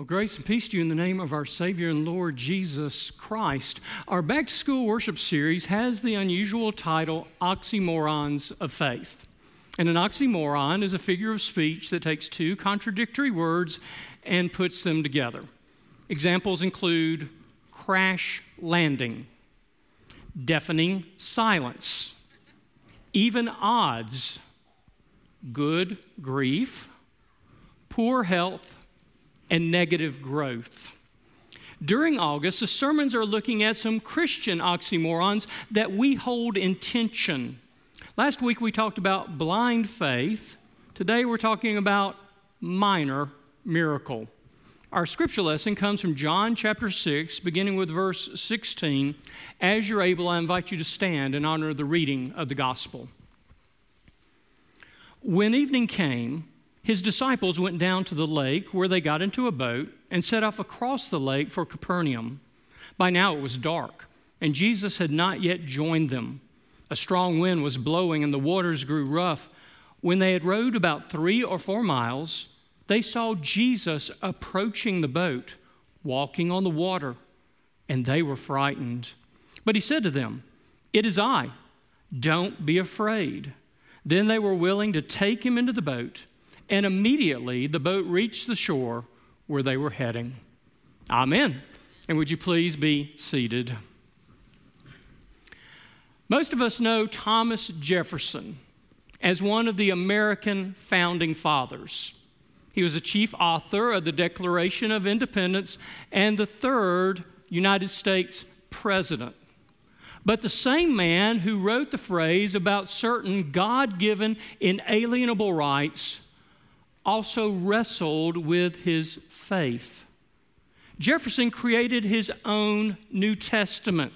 Well, grace and peace to you in the name of our Savior and Lord Jesus Christ. Our back to school worship series has the unusual title Oxymorons of Faith. And an oxymoron is a figure of speech that takes two contradictory words and puts them together. Examples include crash landing, deafening silence, even odds, good grief, poor health, and negative growth. During August, the sermons are looking at some Christian oxymorons that we hold in tension. Last week we talked about blind faith. Today we're talking about minor miracle. Our scripture lesson comes from John chapter 6, beginning with verse 16. As you're able, I invite you to stand in honor of the reading of the gospel. When evening came, his disciples went down to the lake where they got into a boat and set off across the lake for Capernaum. By now it was dark, and Jesus had not yet joined them. A strong wind was blowing, and the waters grew rough. When they had rowed about three or four miles, they saw Jesus approaching the boat, walking on the water, and they were frightened. But he said to them, It is I, don't be afraid. Then they were willing to take him into the boat and immediately the boat reached the shore where they were heading. Amen. And would you please be seated? Most of us know Thomas Jefferson as one of the American founding fathers. He was the chief author of the Declaration of Independence and the third United States president. But the same man who wrote the phrase about certain God given inalienable rights also wrestled with his faith. Jefferson created his own New Testament,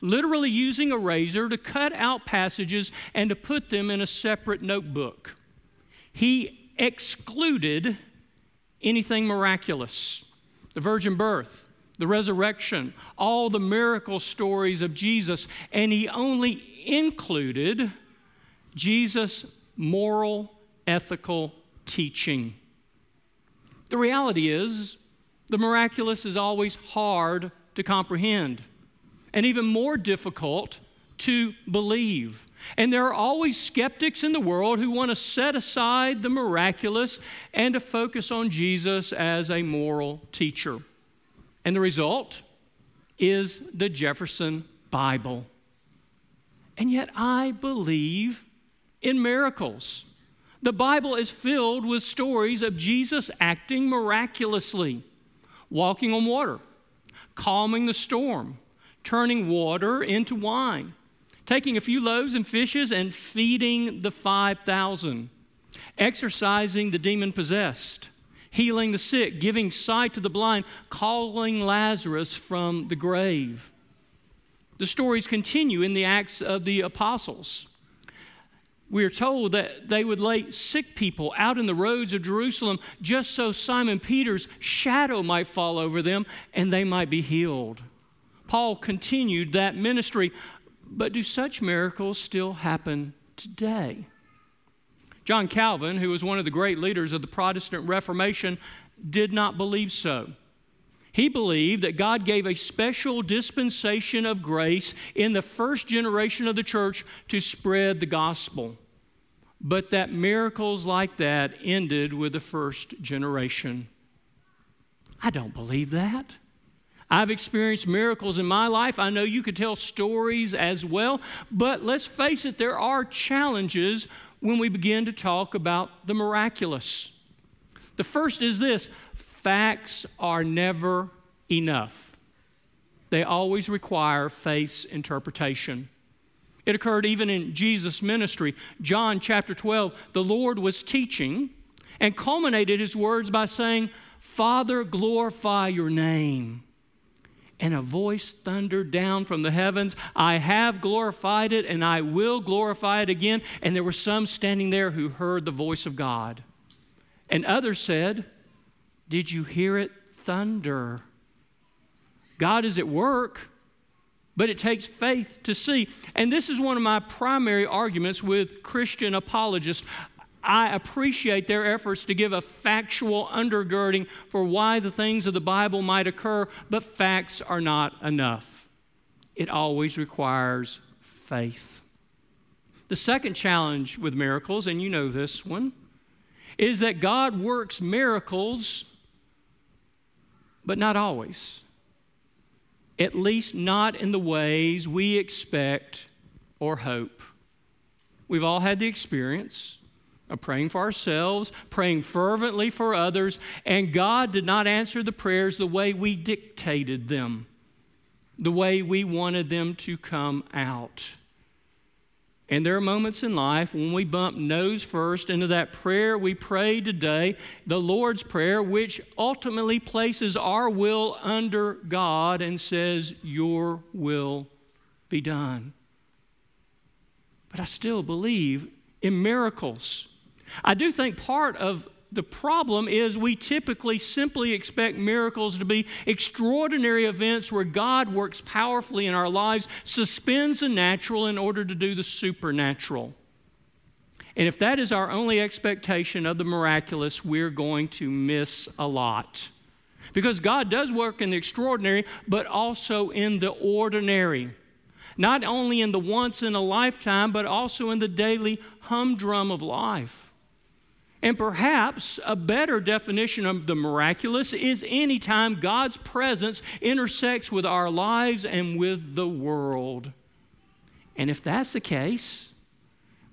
literally using a razor to cut out passages and to put them in a separate notebook. He excluded anything miraculous the virgin birth, the resurrection, all the miracle stories of Jesus, and he only included Jesus' moral, ethical teaching. The reality is, the miraculous is always hard to comprehend and even more difficult to believe. And there are always skeptics in the world who want to set aside the miraculous and to focus on Jesus as a moral teacher. And the result is the Jefferson Bible. And yet, I believe in miracles. The Bible is filled with stories of Jesus acting miraculously, walking on water, calming the storm, turning water into wine, taking a few loaves and fishes and feeding the 5,000, exorcising the demon possessed, healing the sick, giving sight to the blind, calling Lazarus from the grave. The stories continue in the Acts of the Apostles we are told that they would lay sick people out in the roads of Jerusalem just so Simon Peter's shadow might fall over them and they might be healed. Paul continued that ministry, but do such miracles still happen today? John Calvin, who was one of the great leaders of the Protestant Reformation, did not believe so. He believed that God gave a special dispensation of grace in the first generation of the church to spread the gospel, but that miracles like that ended with the first generation. I don't believe that. I've experienced miracles in my life. I know you could tell stories as well, but let's face it, there are challenges when we begin to talk about the miraculous. The first is this facts are never enough, they always require faith's interpretation. It occurred even in Jesus' ministry. John chapter 12, the Lord was teaching and culminated his words by saying, Father, glorify your name. And a voice thundered down from the heavens, I have glorified it and I will glorify it again. And there were some standing there who heard the voice of God. And others said, did you hear it thunder? God is at work, but it takes faith to see. And this is one of my primary arguments with Christian apologists. I appreciate their efforts to give a factual undergirding for why the things of the Bible might occur, but facts are not enough. It always requires faith. The second challenge with miracles, and you know this one, is that God works miracles, but not always. At least not in the ways we expect or hope. We've all had the experience of praying for ourselves, praying fervently for others, and God did not answer the prayers the way we dictated them, the way we wanted them to come out. And there are moments in life when we bump nose first into that prayer we prayed today, the Lord's Prayer, which ultimately places our will under God and says, Your will be done. But I still believe in miracles. I do think part of the problem is we typically simply expect miracles to be extraordinary events where God works powerfully in our lives, suspends the natural in order to do the supernatural. And if that is our only expectation of the miraculous, we're going to miss a lot. Because God does work in the extraordinary, but also in the ordinary. Not only in the once in a lifetime, but also in the daily humdrum of life. And perhaps a better definition of the miraculous is anytime God's presence intersects with our lives and with the world. And if that's the case,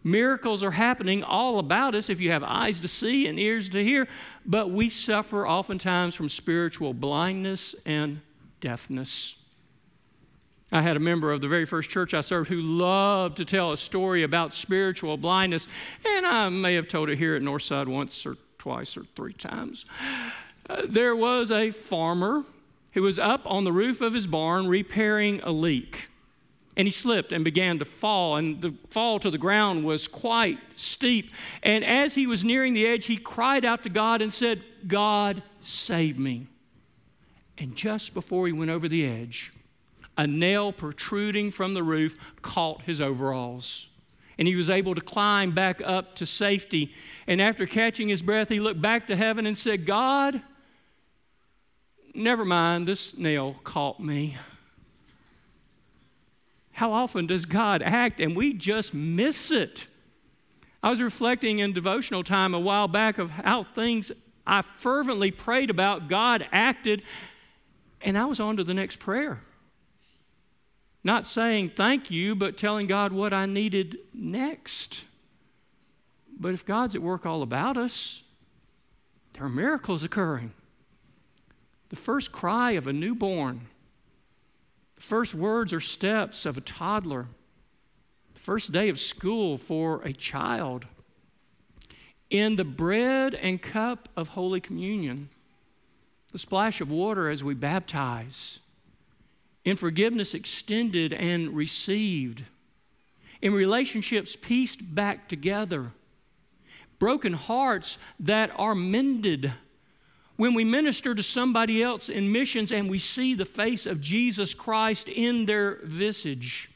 miracles are happening all about us if you have eyes to see and ears to hear, but we suffer oftentimes from spiritual blindness and deafness. I had a member of the very first church I served who loved to tell a story about spiritual blindness, and I may have told it here at Northside once or twice or three times. Uh, there was a farmer who was up on the roof of his barn repairing a leak. And he slipped and began to fall, and the fall to the ground was quite steep. And as he was nearing the edge, he cried out to God and said, God, save me. And just before he went over the edge, a nail protruding from the roof caught his overalls. And he was able to climb back up to safety. And after catching his breath, he looked back to heaven and said, God, never mind, this nail caught me. How often does God act and we just miss it? I was reflecting in devotional time a while back of how things I fervently prayed about, God acted, and I was on to the next prayer. Not saying thank you, but telling God what I needed next. But if God's at work all about us, there are miracles occurring. The first cry of a newborn, the first words or steps of a toddler, the first day of school for a child, in the bread and cup of Holy Communion, the splash of water as we baptize in forgiveness extended and received, in relationships pieced back together, broken hearts that are mended. When we minister to somebody else in missions and we see the face of Jesus Christ in their visage,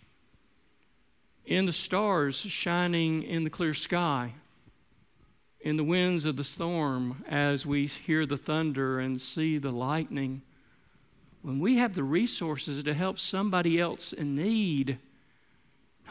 in the stars shining in the clear sky, in the winds of the storm as we hear the thunder and see the lightning when we have the resources to help somebody else in need,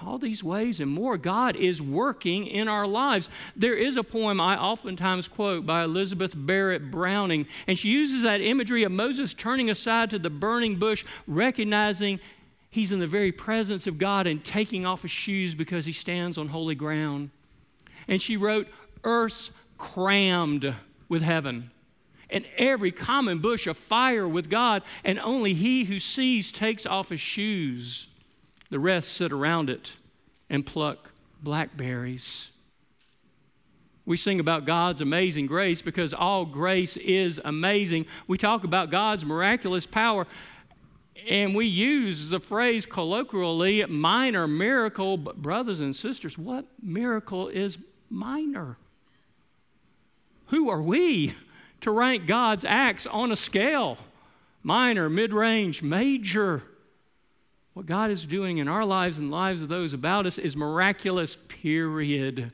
all these ways and more, God is working in our lives. There is a poem I oftentimes quote by Elizabeth Barrett Browning, and she uses that imagery of Moses turning aside to the burning bush, recognizing he's in the very presence of God and taking off his shoes because he stands on holy ground. And she wrote, Earth's crammed with heaven and every common bush afire with God, and only he who sees takes off his shoes. The rest sit around it and pluck blackberries. We sing about God's amazing grace because all grace is amazing. We talk about God's miraculous power, and we use the phrase colloquially minor miracle, but brothers and sisters, what miracle is minor? Who are we to rank God's acts on a scale minor, mid range, major. What God is doing in our lives and lives of those about us is miraculous, period.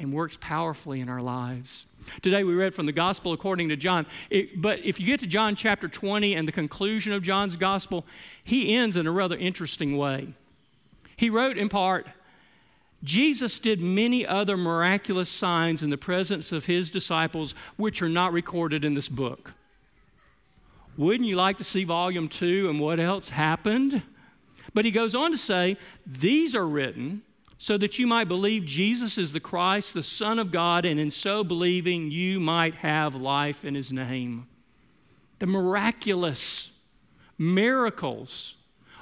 and works powerfully in our lives. Today we read from the Gospel according to John. It, but if you get to John chapter 20 and the conclusion of John's Gospel, he ends in a rather interesting way. He wrote in part, Jesus did many other miraculous signs in the presence of his disciples, which are not recorded in this book. Wouldn't you like to see volume two and what else happened? But he goes on to say, These are written so that you might believe Jesus is the Christ, the Son of God, and in so believing you might have life in his name. The miraculous miracles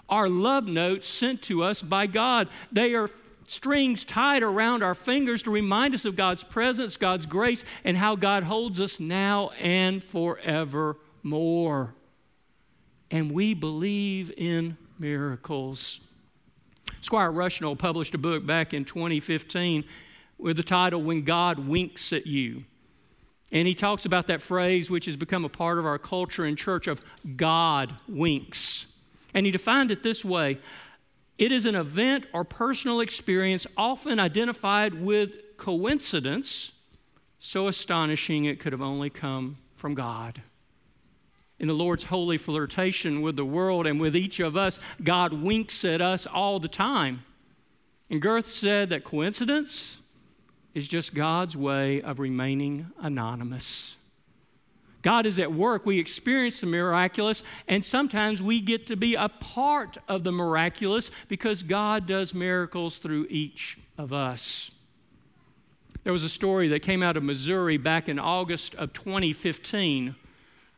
are love notes sent to us by God. They are strings tied around our fingers to remind us of God's presence, God's grace, and how God holds us now and forevermore. And we believe in miracles. Squire Rushnell published a book back in 2015 with the title When God Winks at You. And he talks about that phrase, which has become a part of our culture and church, of God winks. And he defined it this way it is an event or personal experience often identified with coincidence, so astonishing it could have only come from God in the Lord's holy flirtation with the world and with each of us, God winks at us all the time. And Girth said that coincidence is just God's way of remaining anonymous. God is at work. We experience the miraculous, and sometimes we get to be a part of the miraculous because God does miracles through each of us. There was a story that came out of Missouri back in August of 2015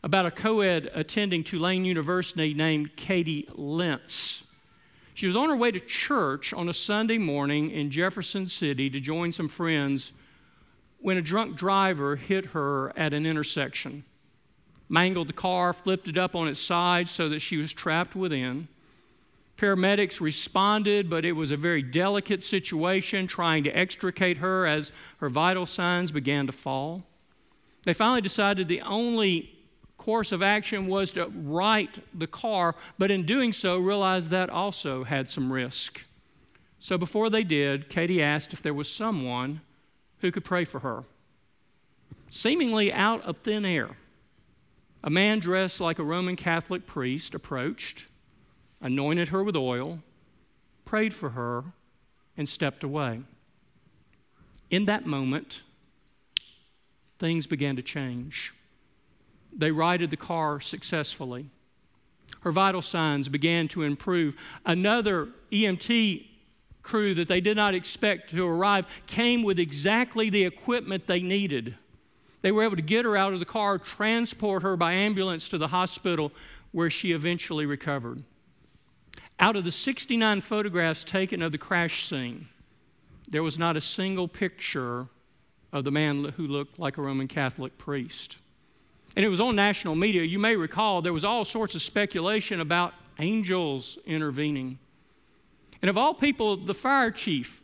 about a co ed attending Tulane University named Katie Lentz. She was on her way to church on a Sunday morning in Jefferson City to join some friends when a drunk driver hit her at an intersection. Mangled the car, flipped it up on its side so that she was trapped within. Paramedics responded, but it was a very delicate situation, trying to extricate her as her vital signs began to fall. They finally decided the only course of action was to right the car, but in doing so, realized that also had some risk. So before they did, Katie asked if there was someone who could pray for her. Seemingly out of thin air, a man dressed like a Roman Catholic priest approached, anointed her with oil, prayed for her, and stepped away. In that moment, things began to change. They righted the car successfully. Her vital signs began to improve. Another EMT crew that they did not expect to arrive came with exactly the equipment they needed. They were able to get her out of the car, transport her by ambulance to the hospital where she eventually recovered. Out of the 69 photographs taken of the crash scene, there was not a single picture of the man who looked like a Roman Catholic priest and it was on national media. You may recall there was all sorts of speculation about angels intervening. And of all people, the fire chief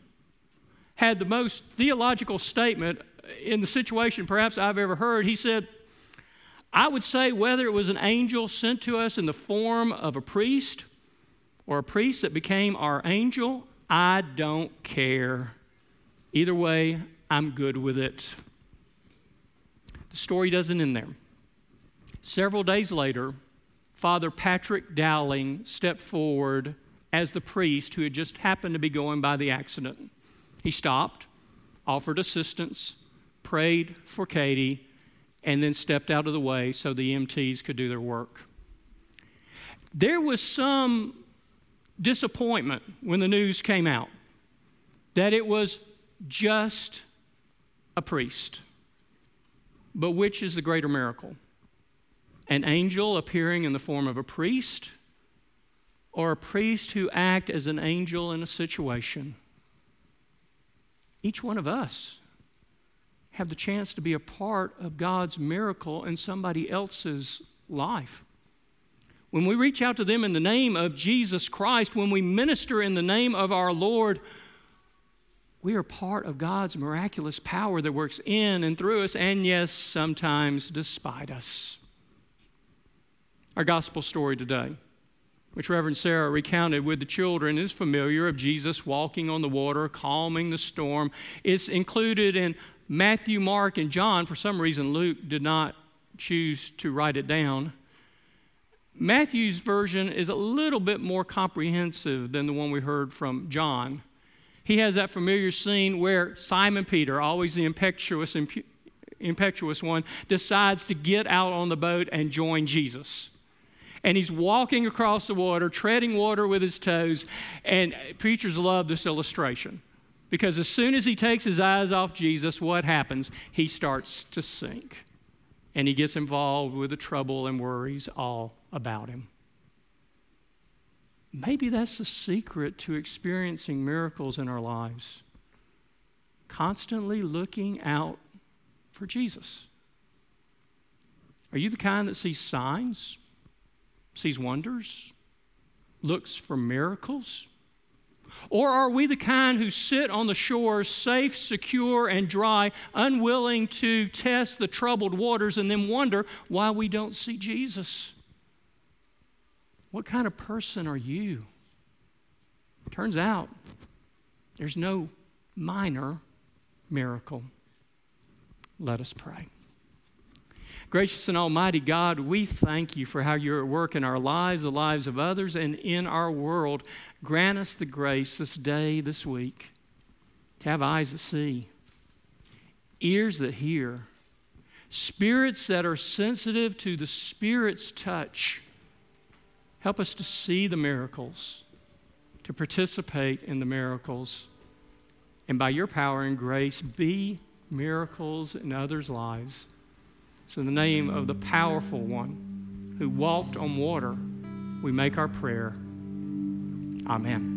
had the most theological statement in the situation perhaps I've ever heard. He said, I would say whether it was an angel sent to us in the form of a priest or a priest that became our angel, I don't care. Either way, I'm good with it. The story doesn't end there. Several days later, Father Patrick Dowling stepped forward as the priest who had just happened to be going by the accident. He stopped, offered assistance, prayed for Katie, and then stepped out of the way so the EMTs could do their work. There was some disappointment when the news came out that it was just a priest. But which is the greater miracle? an angel appearing in the form of a priest, or a priest who act as an angel in a situation. Each one of us have the chance to be a part of God's miracle in somebody else's life. When we reach out to them in the name of Jesus Christ, when we minister in the name of our Lord, we are part of God's miraculous power that works in and through us, and yes, sometimes despite us our gospel story today which Reverend Sarah recounted with the children, is familiar of Jesus walking on the water, calming the storm. It's included in Matthew, Mark, and John. For some reason, Luke did not choose to write it down. Matthew's version is a little bit more comprehensive than the one we heard from John. He has that familiar scene where Simon Peter, always the impetuous, impetuous one, decides to get out on the boat and join Jesus and he's walking across the water, treading water with his toes. And preachers love this illustration because as soon as he takes his eyes off Jesus, what happens? He starts to sink. And he gets involved with the trouble and worries all about him. Maybe that's the secret to experiencing miracles in our lives. Constantly looking out for Jesus. Are you the kind that sees signs? sees wonders, looks for miracles? Or are we the kind who sit on the shore, safe, secure, and dry, unwilling to test the troubled waters and then wonder why we don't see Jesus? What kind of person are you? Turns out there's no minor miracle. Let us pray. Gracious and Almighty God, we thank you for how you're at work in our lives, the lives of others, and in our world. Grant us the grace this day, this week, to have eyes that see, ears that hear, spirits that are sensitive to the Spirit's touch. Help us to see the miracles, to participate in the miracles, and by your power and grace, be miracles in others' lives. So, in the name of the powerful one who walked on water, we make our prayer. Amen.